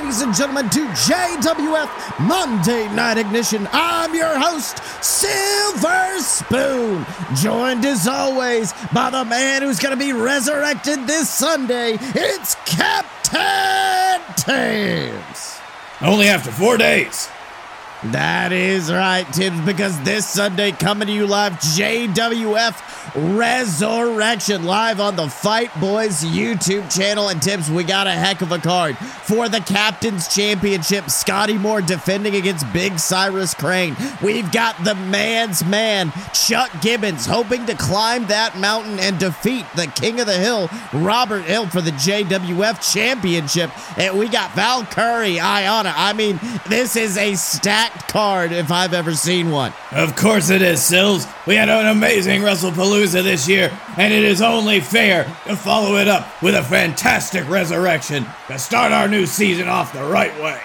ladies and gentlemen, to JWF Monday Night Ignition. I'm your host, Silver Spoon, joined as always by the man who's going to be resurrected this Sunday. It's Captain Tams. Only after four days. That is right, Tibbs, because this Sunday coming to you live, JWF Resurrection live on the Fight Boyz YouTube channel. And Tibbs, we got a heck of a card for the Captain's Championship. Scotty Moore defending against Big Cyrus Crane. We've got the man's man, Chuck Gibbons, hoping to climb that mountain and defeat the King of the Hill, Robert Hill, for the JWF Championship. And we got Val Curry, Ayana. I mean, this is a card if I've ever seen one. Of course it is, Sills. We had an amazing WrestlePalooza this year, and it is only fair to follow it up with a fantastic resurrection to start our new season off the right way.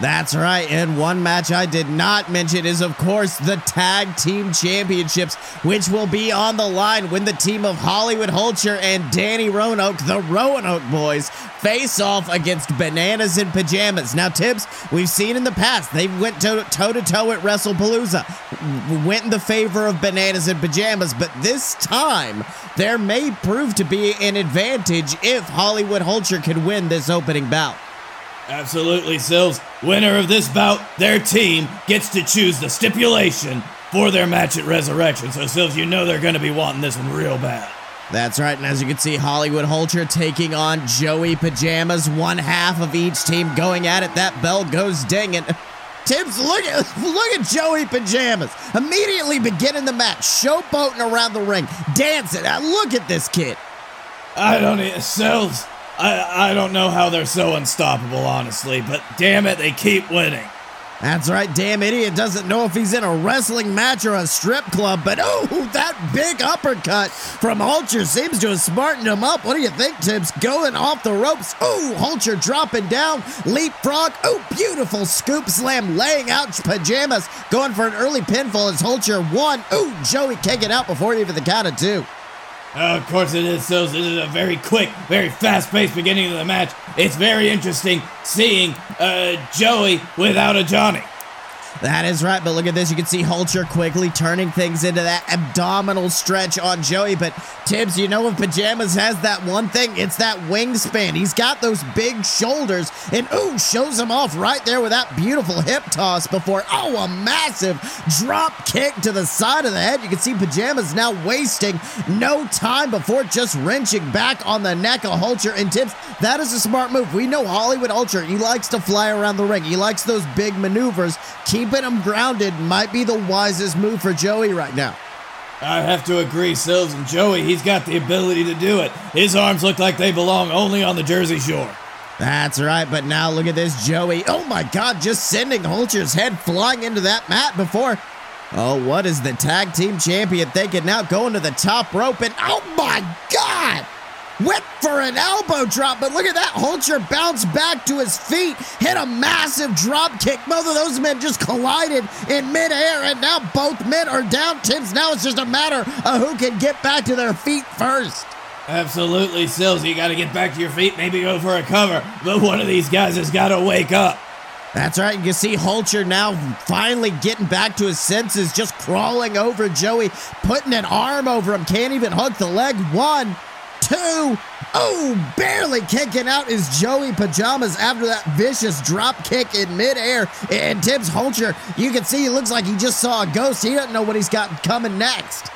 That's right. And one match I did not mention is, of course, the Tag Team Championships, which will be on the line when the team of Hollywood Hulcher and Danny Roanoke, the Roanoke boys, face off against Bananas in Pajamas. Now, Tibbs, we've seen in the past, they went toe to toe at WrestlePalooza, went in the favor of Bananas in Pajamas, but this time there may prove to be an advantage if Hollywood Hulcher can win this opening bout. Absolutely, Sills. Winner of this bout, their team gets to choose the stipulation for their match at Resurrection. So, Sills, you know they're going to be wanting this one real bad. That's right, and as you can see, Hollywood Hulcher taking on Joey Pajamas, one half of each team going at it. That bell goes dinging. Tibbs, look at look at Joey Pajamas. Immediately beginning the match, showboating around the ring, dancing. Look at this kid. I don't need Sills. I, I don't know how they're so unstoppable, honestly, but damn it, they keep winning. That's right, damn idiot doesn't know if he's in a wrestling match or a strip club, but oh, that big uppercut from Hulcher seems to have smartened him up. What do you think, Tibbs? Going off the ropes. Oh, Hulcher dropping down, leapfrog. Oh, beautiful scoop slam, laying out pajamas, going for an early pinfall as Hulcher won. Oh, Joey kicking out before even the count of two. Of course it is, so this is a very quick, very fast-paced beginning of the match. It's very interesting seeing uh, Joey without a Johnny. That is right, but look at this. You can see Hulcher quickly turning things into that abdominal stretch on Joey. But Tibbs, you know, if Pajamas has that one thing, it's that wingspan. He's got those big shoulders, and ooh, shows him off right there with that beautiful hip toss before, oh, a massive drop kick to the side of the head. You can see Pajamas now wasting no time before just wrenching back on the neck of Hulcher. And Tibbs, that is a smart move. We know Hollywood Hulcher, he likes to fly around the ring, he likes those big maneuvers. Keep keeping him grounded might be the wisest move for Joey right now. I have to agree, Sills and Joey, he's got the ability to do it. His arms look like they belong only on the Jersey Shore. That's right, but now look at this Joey. Oh my god, just sending Hulcher's head flying into that mat before. Oh, what is the tag team champion thinking now? Going to the top rope and oh my god! Went for an elbow drop, but look at that. Hulcher bounced back to his feet, hit a massive drop kick. Both of those men just collided in midair, and now both men are down. Tibbs, now it's just a matter of who can get back to their feet first. Absolutely, Sills. You got to get back to your feet, maybe go for a cover, but one of these guys has got to wake up. That's right. You can see Hulcher now finally getting back to his senses, just crawling over Joey, putting an arm over him, can't even hook the leg. One, two. Oh, barely kicking out is Joey Pajamas after that vicious drop kick in midair. And Tibbs Hulcher, you can see he looks like he just saw a ghost. He doesn't know what he's got coming next.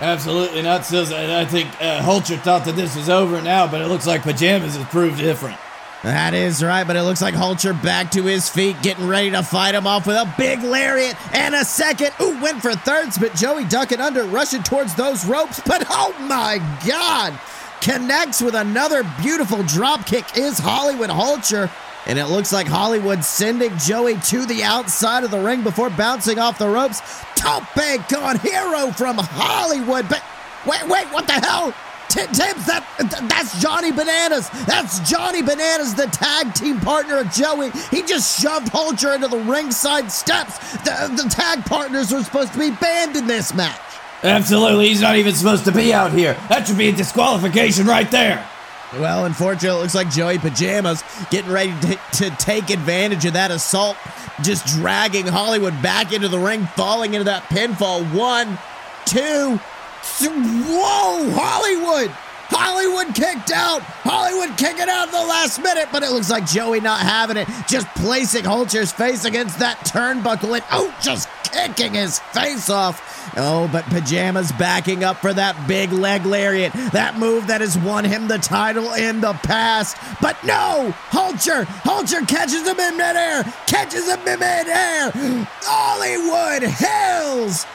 Absolutely not, Sills. I think uh, Hulcher thought that this was over now, but it looks like Pajamas has proved different. That is right, but it looks like Hulcher back to his feet, getting ready to fight him off with a big lariat and a second. Ooh, went for thirds, but Joey ducking under, rushing towards those ropes. But oh my God! Connects with another beautiful drop kick is Hollywood Hulcher. And it looks like Hollywood sending Joey to the outside of the ring before bouncing off the ropes. Tope con hilo from Hollywood. But wait, wait, what the hell? Tibbs, that that's Johnny Bananas. That's Johnny Bananas, the tag team partner of Joey. He just shoved Hulcher into the ringside steps. The, the tag partners were supposed to be banned in this match. Absolutely, he's not even supposed to be out here. That should be a disqualification right there. Well, unfortunately, it looks like Joey Pajamas getting ready to, to, take advantage of that assault, just dragging Hollywood back into the ring, falling into that pinfall. One, two, whoa, Hollywood! Hollywood kicked out. Hollywood kicking out the last minute, but it looks like Joey not having it. Just placing Holcher's face against that turnbuckle and oh, just kicking his face off. Oh, but Pajamas backing up for that big leg lariat. That move that has won him the title in the past. But no! Holcher! Holcher catches him in midair! Catches him in midair! Hollywood Hills!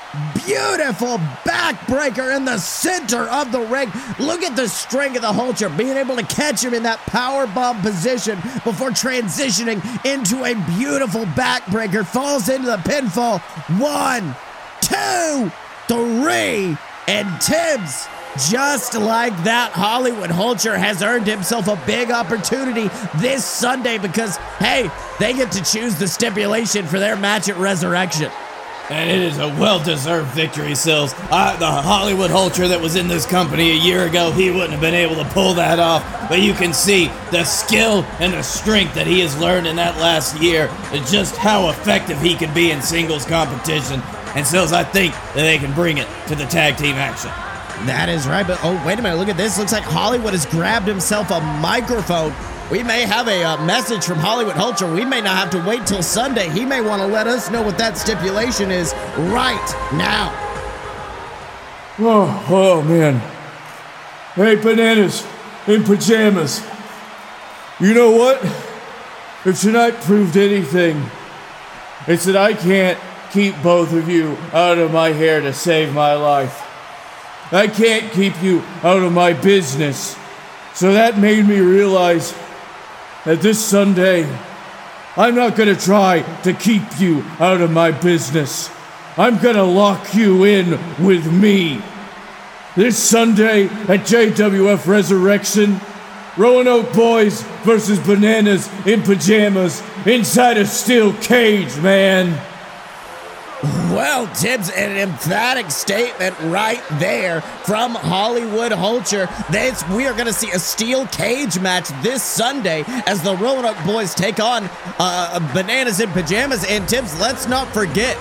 Beautiful backbreaker in the center of the ring. Look at the strength of the Holcher being able to catch him in that power bomb position before transitioning into a beautiful backbreaker. Falls into the pinfall. One, two, three, and Tibbs. Just like that, Hollywood Holcher has earned himself a big opportunity this Sunday because, hey, they get to choose the stipulation for their match at Resurrection. And it is a well deserved victory, Sills. The Hollywood Holcher that was in this company a year ago, he wouldn't have been able to pull that off. But you can see the skill and the strength that he has learned in that last year, and just how effective he can be in singles competition. And Sills, I think that they can bring it to the tag team action. That is right, but oh, wait a minute, look at this. Looks like Hollywood has grabbed himself a microphone we may have a uh, message from Hollywood Holcher. We may not have to wait till Sunday. He may want to let us know what that stipulation is right now. Oh, oh man. Hey, bananas in pajamas. You know what? If tonight proved anything, it's that I can't keep both of you out of my hair to save my life. I can't keep you out of my business. So that made me realize that this Sunday, I'm not going to try to keep you out of my business. I'm going to lock you in with me. This Sunday at JWF Resurrection, Roanoke Boys versus Bananas in pajamas inside a steel cage, man. Well, Tibbs, an emphatic statement right there from Hollywood Holcher. This, we are going to see a steel cage match this Sunday as the Roanoke boys take on uh, Bananas in Pajamas. And Tibbs, let's not forget,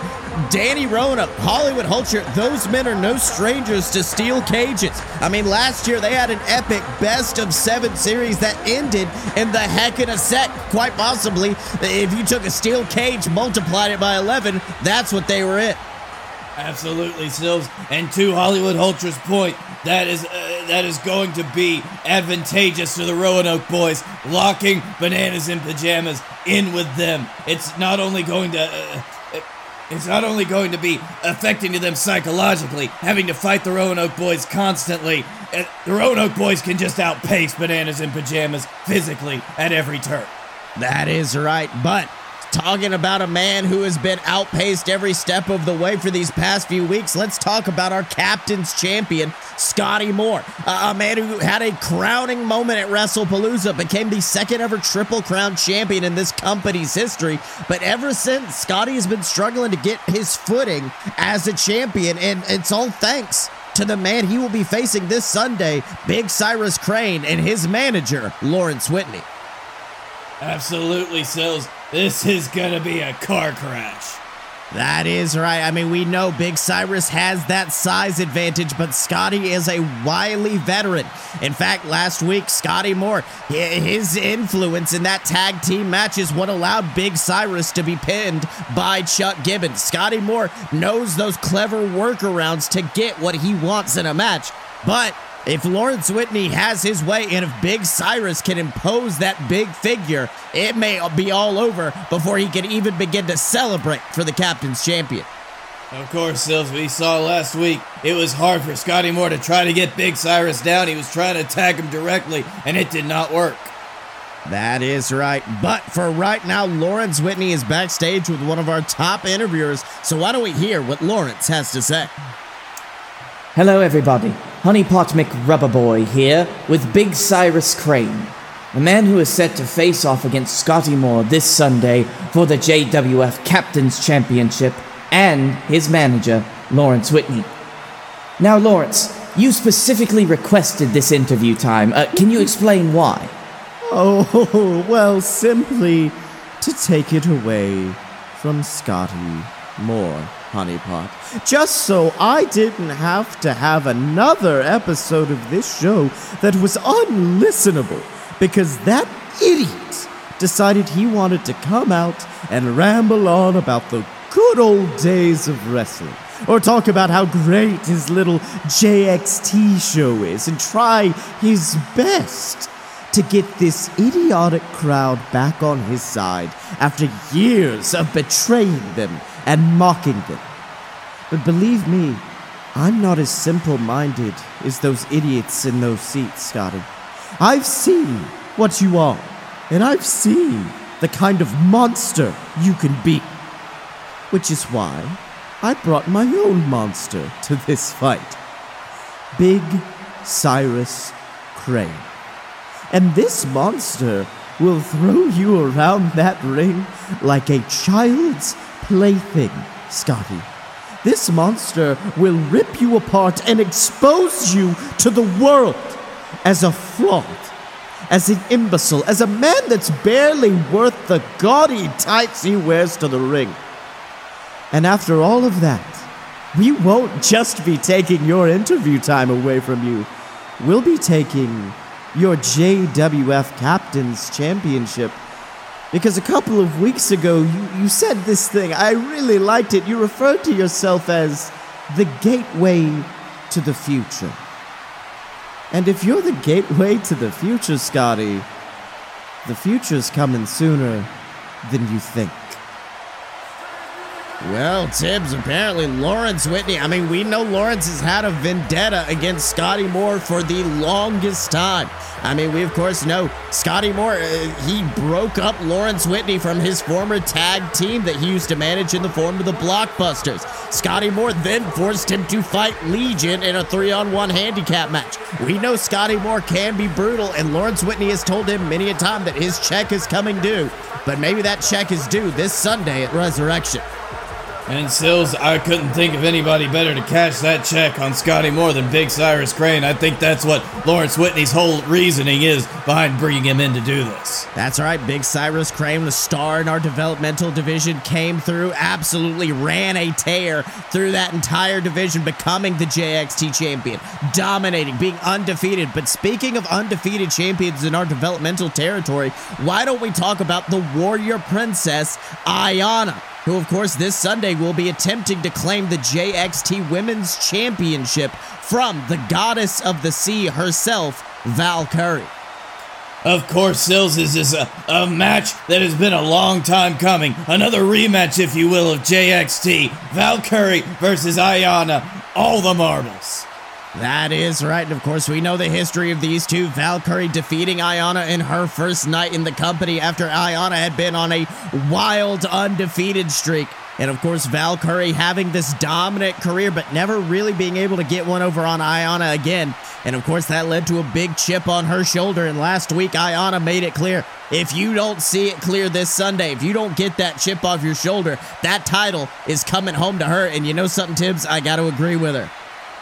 Danny Roanoke, Hollywood Holcher, those men are no strangers to steel cages. I mean, last year they had an epic best of seven series that ended in the heck in a set. Quite possibly, if you took a steel cage, multiplied it by 11, that's what they were in. Absolutely, Sills. And to Hollywood Holcher's point, that is uh, that is going to be advantageous to the Roanoke boys, locking bananas in pajamas in with them. It's not only going to uh, it's not only going to be affecting to them psychologically, having to fight the Roanoke boys constantly. The Roanoke boys can just outpace bananas in pajamas physically at every turn. That is right, but talking about a man who has been outpaced every step of the way for these past few weeks, let's talk about our captain's champion, Scotty Moore. Uh, a man who had a crowning moment at WrestlePalooza, became the second ever Triple Crown champion in this company's history. But ever since, Scotty has been struggling to get his footing as a champion, and it's all thanks to the man he will be facing this Sunday, Big Cyrus Crane, and his manager, Lawrence Whitney. Absolutely, Sills. This is gonna be a car crash. That is right. I mean, we know Big Cyrus has that size advantage, but Scotty is a wily veteran. In fact, last week, Scotty Moore, his influence in that tag team match is what allowed Big Cyrus to be pinned by Chuck Gibbons. Scotty Moore knows those clever workarounds to get what he wants in a match, but if Lawrence Whitney has his way and if Big Cyrus can impose that big figure, it may be all over before he can even begin to celebrate for the captain's champion. Of course, Sills, we saw last week it was hard for Scotty Moore to try to get Big Cyrus down. He was trying to attack him directly, and it did not work. That is right. But for right now, Lawrence Whitney is backstage with one of our top interviewers. So why don't we hear what Lawrence has to say? Hello, everybody. Honeypot McRubberboy here with Big Cyrus Crane, the man who is set to face off against Scotty Moore this Sunday for the JWF Captain's Championship and his manager, Lawrence Whitney. Now, Lawrence, you specifically requested this interview time. Uh, can you explain why? Oh, well, simply to take it away from Scotty Moore, Honeypot. Just so I didn't have to have another episode of this show that was unlistenable because that idiot decided he wanted to come out and ramble on about the good old days of wrestling. Or talk about how great his little JXT show is and try his best to get this idiotic crowd back on his side after years of betraying them and mocking them. But believe me, I'm not as simple minded as those idiots in those seats, Scotty. I've seen what you are, and I've seen the kind of monster you can be. Which is why I brought my own monster to this fight Big Cyrus Crane. And this monster will throw you around that ring like a child's plaything, Scotty. This monster will rip you apart and expose you to the world as a fraud, as an imbecile, as a man that's barely worth the gaudy tights he wears to the ring. And after all of that, we won't just be taking your interview time away from you. We'll be taking your JWF Captain's Championship. Because a couple of weeks ago, you, you said this thing. I really liked it. You referred to yourself as the gateway to the future. And if you're the gateway to the future, Scotty, the future's coming sooner than you think. Well, Tibbs, apparently Lawrence Whitney. I mean, we know Lawrence has had a vendetta against Scotty Moore for the longest time. I mean, we of course know Scotty Moore, uh, he broke up Lawrence Whitney from his former tag team that he used to manage in the form of the Blockbusters. Scotty Moore then forced him to fight Legion in a three on one handicap match. We know Scotty Moore can be brutal, and Lawrence Whitney has told him many a time that his check is coming due. But maybe that check is due this Sunday at Resurrection. And Sills, I couldn't think of anybody better to cash that check on Scotty Moore than Big Cyrus Crane. I think that's what Lawrence Whitney's whole reasoning is behind bringing him in to do this. That's right. Big Cyrus Crane, the star in our developmental division, came through, absolutely ran a tear through that entire division, becoming the JXT champion, dominating, being undefeated. But speaking of undefeated champions in our developmental territory, why don't we talk about the Warrior Princess, Ayana? Who, of course, this Sunday will be attempting to claim the JXT Women's Championship from the goddess of the sea herself, Valkyrie. Of course, Sills, this is a, a match that has been a long time coming. Another rematch, if you will, of JXT. Valkyrie versus Ayana. All the marbles. That is right. And of course, we know the history of these two. Valkyrie defeating Ayana in her first night in the company after Ayana had been on a wild, undefeated streak. And of course, Valkyrie having this dominant career, but never really being able to get one over on Ayana again. And of course, that led to a big chip on her shoulder. And last week, Ayana made it clear if you don't see it clear this Sunday, if you don't get that chip off your shoulder, that title is coming home to her. And you know something, Tibbs? I got to agree with her.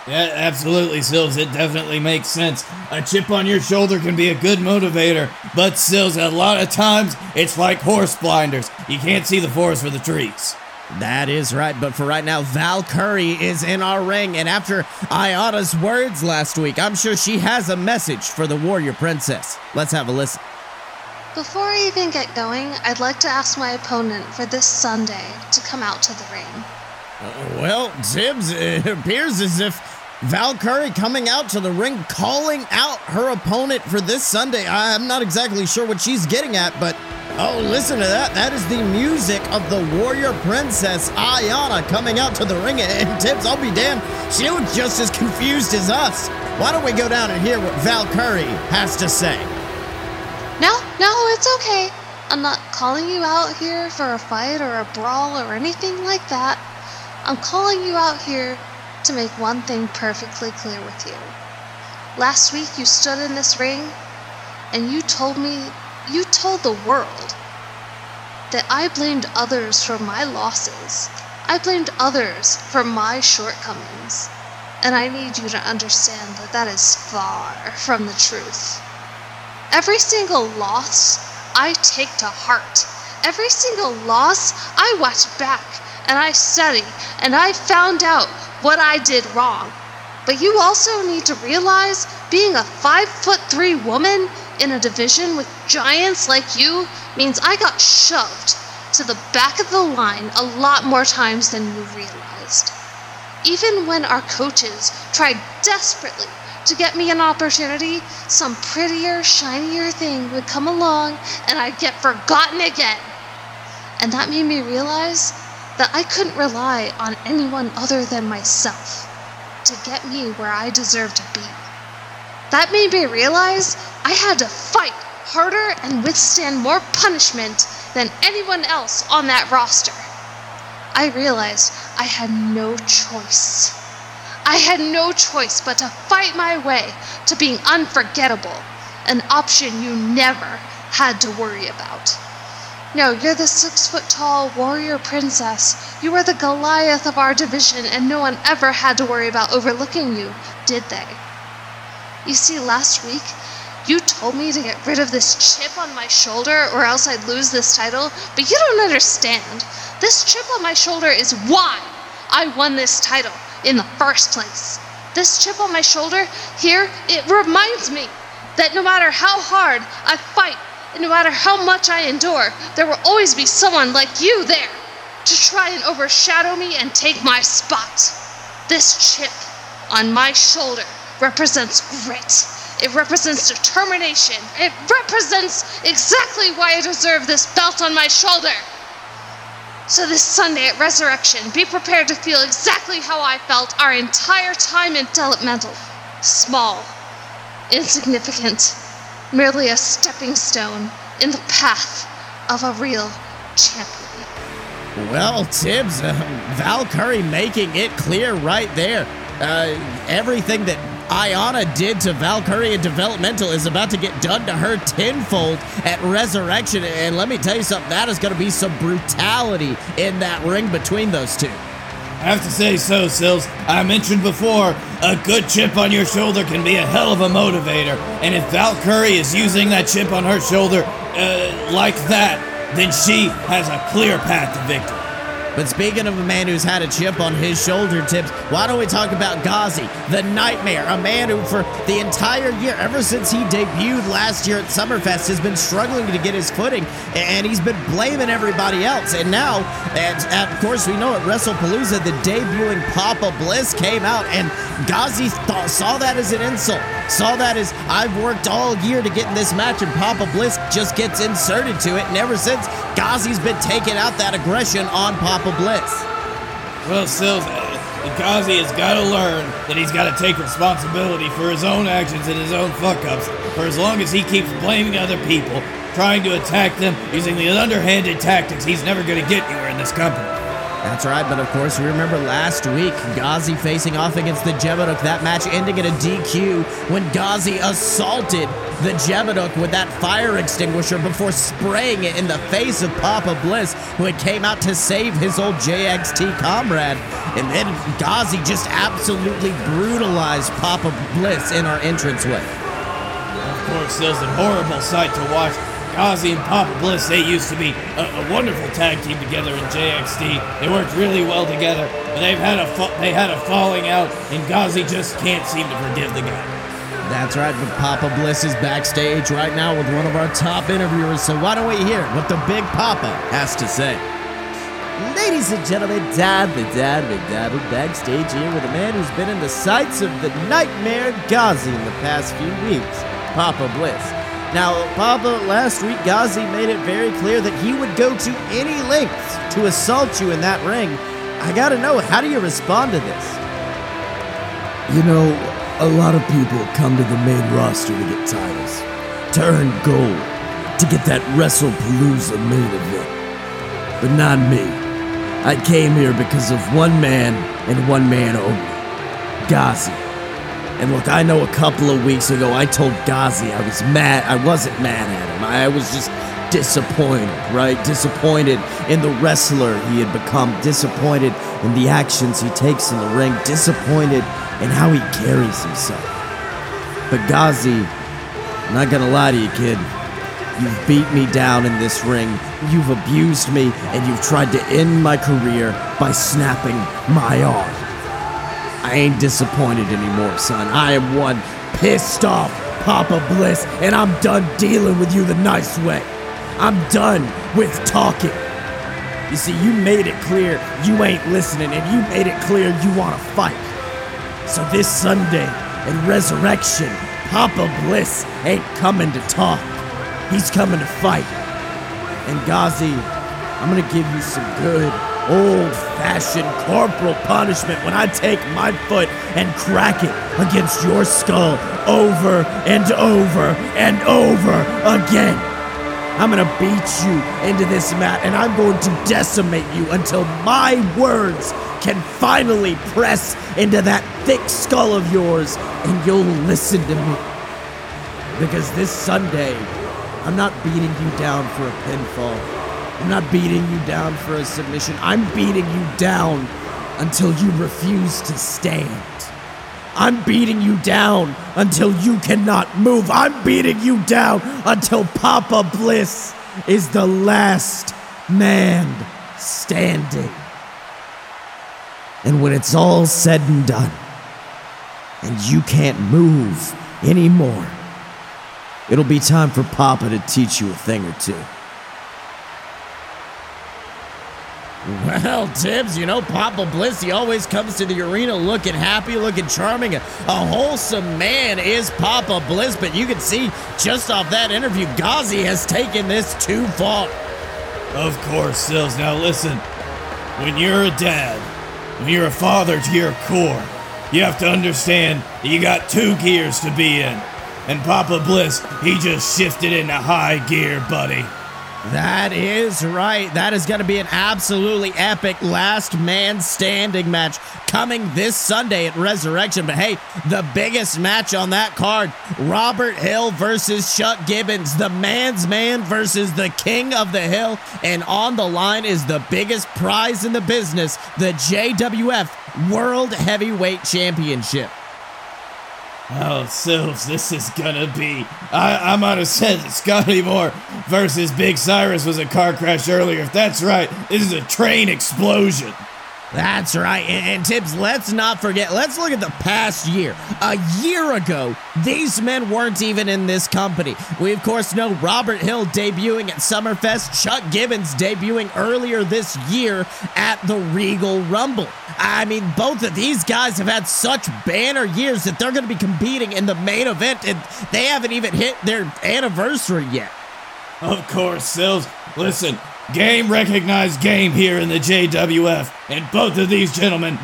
Yeah, absolutely, Sills. It definitely makes sense. A chip on your shoulder can be a good motivator, but Sills, a lot of times it's like horse blinders. You can't see the forest for the trees. That is right, but for right now, Val Valkyrie is in our ring, and after Ayana's words last week, I'm sure she has a message for the warrior princess. Let's have a listen. Before I even get going, I'd like to ask my opponent for this Sunday to come out to the ring. Well, Tibbs, it appears as if Valkyrie coming out to the ring, calling out her opponent for this Sunday. I'm not exactly sure what she's getting at, but oh, listen to that. That is the music of the warrior princess Ayana coming out to the ring. And Tibbs, I'll be damned, she looks just as confused as us. Why don't we go down and hear what Valkyrie has to say? No, no, it's okay. I'm not calling you out here for a fight or a brawl or anything like that. I'm calling you out here to make one thing perfectly clear with you. Last week you stood in this ring and you told me, you told the world that I blamed others for my losses. I blamed others for my shortcomings. And I need you to understand that that is far from the truth. Every single loss I take to heart. Every single loss I watch back and I study and I found out what I did wrong. But you also need to realize being a five foot three woman in a division with giants like you means I got shoved to the back of the line a lot more times than you realized. Even when our coaches tried desperately to get me an opportunity, some prettier, shinier thing would come along and I'd get forgotten again. And that made me realize that I couldn't rely on anyone other than myself to get me where I deserve to be. That made me realize I had to fight harder and withstand more punishment than anyone else on that roster. I realized I had no choice. I had no choice but to fight my way to being unforgettable, an option you never had to worry about. No, you're the six foot tall warrior princess. You are the Goliath of our division, and no one ever had to worry about overlooking you, did they? You see, last week, you told me to get rid of this chip on my shoulder or else I'd lose this title, but you don't understand. This chip on my shoulder is why I won this title in the first place. This chip on my shoulder here, it reminds me that no matter how hard I fight and no matter how much I endure, there will always be someone like you there to try and overshadow me and take my spot. This chip on my shoulder represents grit. It represents determination. It represents exactly why I deserve this belt on my shoulder. So, this Sunday at Resurrection, be prepared to feel exactly how I felt our entire time in developmental. Small, insignificant, merely a stepping stone in the path of a real champion. Well, Tibbs, uh, making it clear right there. Uh, everything that Ayana did to Valkyrie in developmental is about to get done to her tenfold at Resurrection. And let me tell you something, that is going to be some brutality in that ring between those two. I have to say so, Sills. I mentioned before, a good chip on your shoulder can be a hell of a motivator. And if Valkyrie is using that chip on her shoulder uh, like that, then she has a clear path to victory. But speaking of a man who's had a chip on his shoulder Tibbs, why don't we talk about Ghazi, the nightmare, a man who for the entire year, ever since he debuted last year at Summerfest, has been struggling to get his footing, and he's been blaming everybody else. And now, and, and of course, we know at WrestlePalooza, the debuting Papa Bliss came out, and Ghazi saw that as an insult, saw that as I've worked all year to get in this match, and Papa Bliss just gets inserted to it. And ever since, Ghazi's been taking out that aggression on Papa Bliss. Well, Sills, Ghazi has got to learn that he's got to take responsibility for his own actions and his own fuck ups. For as long as he keeps blaming other people, trying to attack them using the underhanded tactics, he's never going to get anywhere in this company. That's right, but of course, we remember last week, Ghazi facing off against the Jebeduk, that match ending in a DQ when Ghazi assaulted the Jebeduk with that fire extinguisher before spraying it in the face of Papa Bliss, who had came out to save his old JXT comrade. And then Ghazi just absolutely brutalized Papa Bliss in our entranceway. Of course, Sills, a horrible sight to watch. Ghazi and Papa Bliss, they used to be a, a, wonderful tag team together in JXT. They worked really well together, but they've had a fa- they had a falling out, and Ghazi just can't seem to forgive the guy. That's right, but Papa Bliss is backstage right now with one of our top interviewers, so why don't we hear what the Big Papa has to say? Ladies and gentlemen, Dad the Dad the Dad backstage here with a man who's been in the sights of the nightmare Ghazi in the past few weeks, Papa Bliss. Now, Papa, last week Ghazi made it very clear that he would go to any lengths to assault you in that ring. I gotta know, how do you respond to this? You know, a lot of people come to the main roster to get titles, to earn gold, to get that WrestlePalooza main event. But not me. I came here because of one man and one man only Ghazi. And look, I know a couple of weeks ago I told Ghazi I was mad. I wasn't mad at him. I was just disappointed, right? Disappointed in the wrestler he had become, disappointed in the actions he takes in the ring, disappointed in how he carries himself. But Ghazi, I'm not gonna lie to you, kid. You've beat me down in this ring. You've abused me, and you've tried to end my career by snapping my arm. I ain't disappointed anymore, son. I am one pissed off Papa Bliss, and I'm done dealing with you the nice way. I'm done with talking. You see, you made it clear you ain't listening, and you made it clear you want to fight. So this Sunday in Resurrection, Papa Bliss ain't coming to talk. He's coming to fight. And Ghazi, I'm gonna give you some good old fashioned corporal punishment when I take my foot and crack it against your skull over and over and over again. I'm gonna beat you into this mat and I'm going to decimate you until my words can finally press into that thick skull of yours and you'll listen to me. Because this Sunday, I'm not beating you down for a pinfall. I'm not beating you down for a submission. I'm beating you down until you refuse to stand. I'm beating you down until you cannot move. I'm beating you down until Papa Bliss is the last man standing. And when it's all said and done, and you can't move anymore, it'll be time for Papa to teach you a thing or two. Well, Tibbs, you know, Papa Bliss, he always comes to the arena looking happy, looking charming. A, wholesome man is Papa Bliss, but you can see just off that interview, Ghazi has taken this too far. Of course, Sills. Now listen, when you're a dad, when you're a father to your core, you have to understand that you got two gears to be in. And Papa Bliss, he just shifted into high gear, buddy. That is right. That is going to be an absolutely epic last man standing match coming this Sunday at Resurrection. But hey, the biggest match on that card Robert Hill versus Chuck Gibbons, the man's man versus the king of the hill. And on the line is the biggest prize in the business the JWF World Heavyweight Championship. Oh, Sills, this is gonna be. I, I might have said that Scotty Moore versus Big Cyrus was a car crash earlier. If that's right, this is a train explosion. That's right. And, and Tibbs, let's not forget, let's look at the past year. A year ago, these men weren't even in this company. We, of course, know Robert Hill debuting at Summerfest, Chuck Gibbons debuting earlier this year at the Regal Rumble. I mean, both of these guys have had such banner years that they're going to be competing in the main event, and they haven't even hit their anniversary yet. Of course, Sills. Listen, game recognized game here in the JWF, and both of these gentlemen,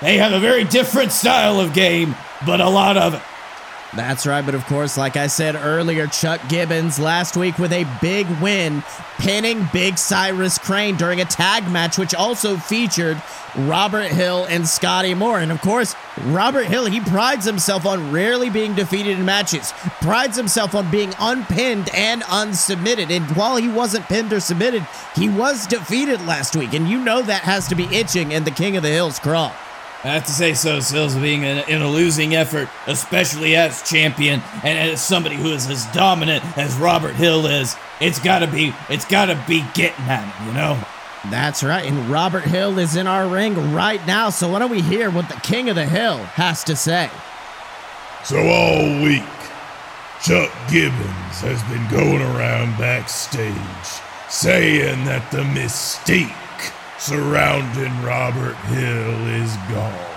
they have a very different style of game, but a lot of. That's right, but of course, like I said earlier, Chuck Gibbons last week with a big win, pinning Big Cyrus Crane during a tag match, which also featured Robert Hill and Scotty Moore. And of course, Robert Hill, he prides himself on rarely being defeated in matches, prides himself on being unpinned and unsubmitted. And while he wasn't pinned or submitted, he was defeated last week. And you know that has to be itching in the King of the Hills crawl. I have to say so, Sills, being in, in a losing effort, especially as champion and as somebody who is as dominant as Robert Hill is, it's gotta be, it's gotta be getting at him, you know? That's right, and Robert Hill is in our ring right now, so why don't we hear what the King of the Hill has to say? So all week, Chuck Gibbons has been going around backstage saying that the mystique surrounding Robert Hill is gone.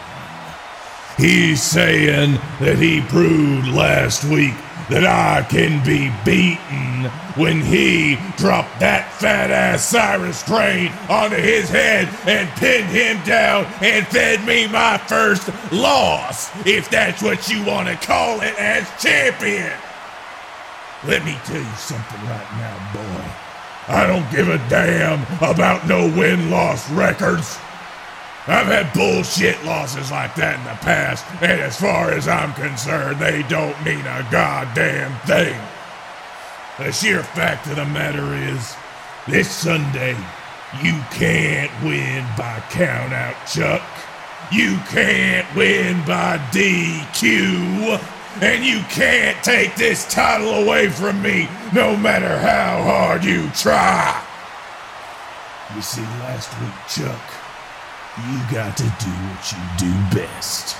He's saying that he proved last week that I can be beaten when he dropped that fat ass Cyrus Crane onto his head and pinned him down and fed me my first loss, if that's what you want to call it as champion. Let me tell you something right now, boy. I don't give a damn about no win loss records. I've had bullshit losses like that in the past, and as far as I'm concerned, they don't mean a goddamn thing. The sheer fact of the matter is, this Sunday, you can't win by count out, Chuck. You can't win by DQ. And you can't take this title away from me no matter how hard you try. You see, last week, Chuck, you got to do what you do best.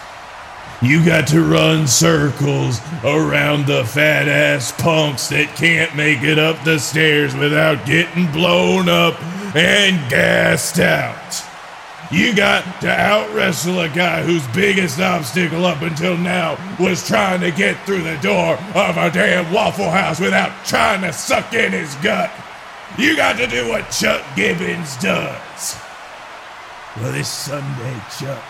You got to run circles around the fat ass punks that can't make it up the stairs without getting blown up and gassed out. You got to out wrestle a guy whose biggest obstacle up until now was trying to get through the door of a damn Waffle House without trying to suck in his gut. You got to do what Chuck Gibbons does. Well, this Sunday, Chuck,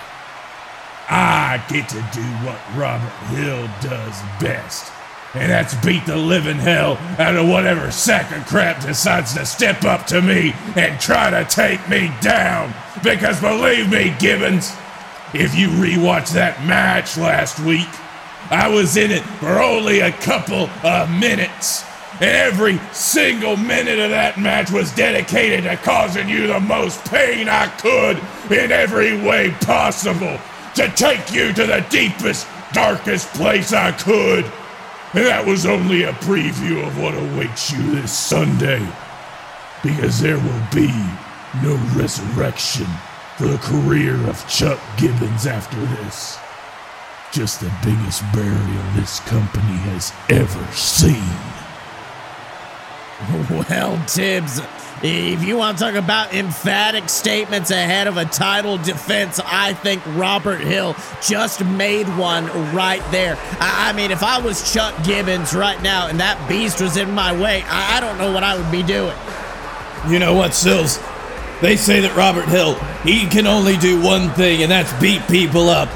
I get to do what Robert Hill does best. And that's beat the living hell out of whatever sack of crap decides to step up to me and try to take me down. Because believe me, Gibbons, if you rewatch that match last week, I was in it for only a couple of minutes. And every single minute of that match was dedicated to causing you the most pain I could in every way possible. To take you to the deepest, darkest place I could. And that was only a preview of what awaits you this Sunday. Because there will be no resurrection for the career of Chuck Gibbons after this. Just the biggest burial this company has ever seen. Well, Tibbs, if you want to talk about emphatic statements ahead of a title defense, I think Robert Hill just made one right there. I I mean, if I was Chuck Gibbons right now and that beast was in my way, I I don't know what I would be doing. You know what, Sills? They say that Robert Hill, he can only do one thing, and that's beat people up.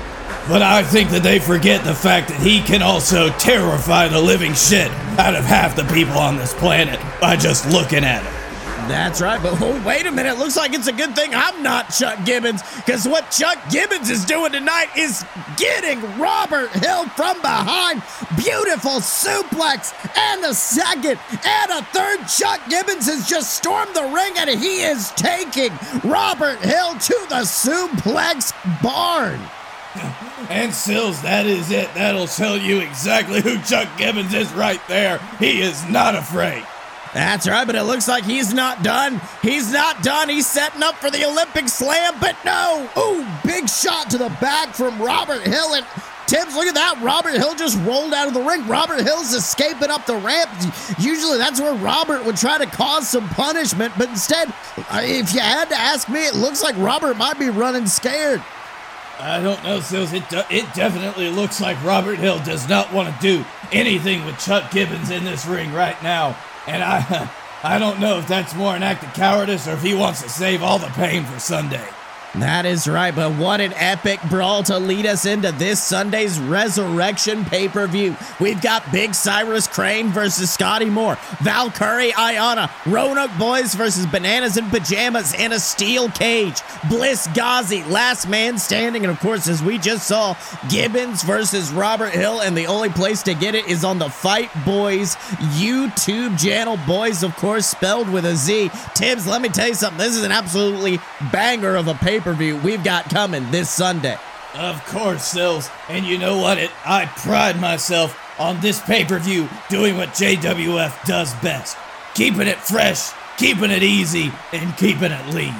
But I think that they forget the fact that he can also terrify the living shit out of half the people on this planet by just looking at him. That's right, but oh, wait a minute. Looks like it's a good thing I'm not Chuck Gibbons, because what Chuck Gibbons is doing tonight is getting Robert Hill from behind. Beautiful suplex, and the second, and a third. Chuck Gibbons has just stormed the ring, and he is taking Robert Hill to the suplex barn. And Sills, that is it. That'll tell you exactly who Chuck Gibbons is right there. He is not afraid. That's right, but it looks like he's not done. He's not done. He's setting up for the Olympic slam, but no. Ooh, big shot to the back from Robert Hill. And Tibbs, look at that. Robert Hill just rolled out of the ring. Robert Hill's escaping up the ramp. Usually that's where Robert would try to cause some punishment, but instead, uh, if you had to ask me, it looks like Robert might be running scared. I don't know, Sills. It, de- it definitely looks like Robert Hill does not want to do anything with Chuck Gibbons in this ring right now. And I, I don't know if that's more an act of cowardice or if he wants to save all the pain for Sunday. That is right, but what an epic brawl to lead us into this Sunday's Resurrection pay per view. We've got Big Cyrus Crane versus Scotty Moore, Valkyrie Ayana, Roanoke Boys versus Bananas in Pajamas in a steel cage, Bliss Ghazi, last man standing, and of course, as we just saw, Gibbons versus Robert Hill, and the only place to get it is on the Fight Boyz YouTube channel. Boys, of course, spelled with a Z. Tibbs, let me tell you something. This is an absolutely banger of a pay per view we've got coming this Sunday. Of course, Sills. And you know what? It I pride myself on this pay-per-view doing what JWF does best. Keeping it fresh, keeping it easy, and keeping it lean.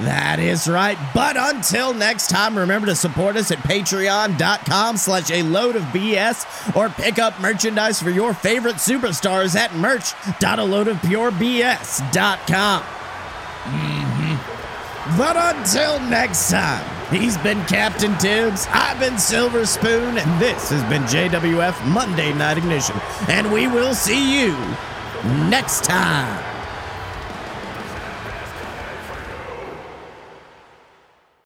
That is right. But until next time, remember to support us at patreon.com slash a load of BS or pick up merchandise for your favorite superstars at merch.aloadofpurebs.com. But until next time, he's been Captain Tibbs, I've been Silver Spoon, and this has been JWF Monday Night Ignition. And we will see you next time.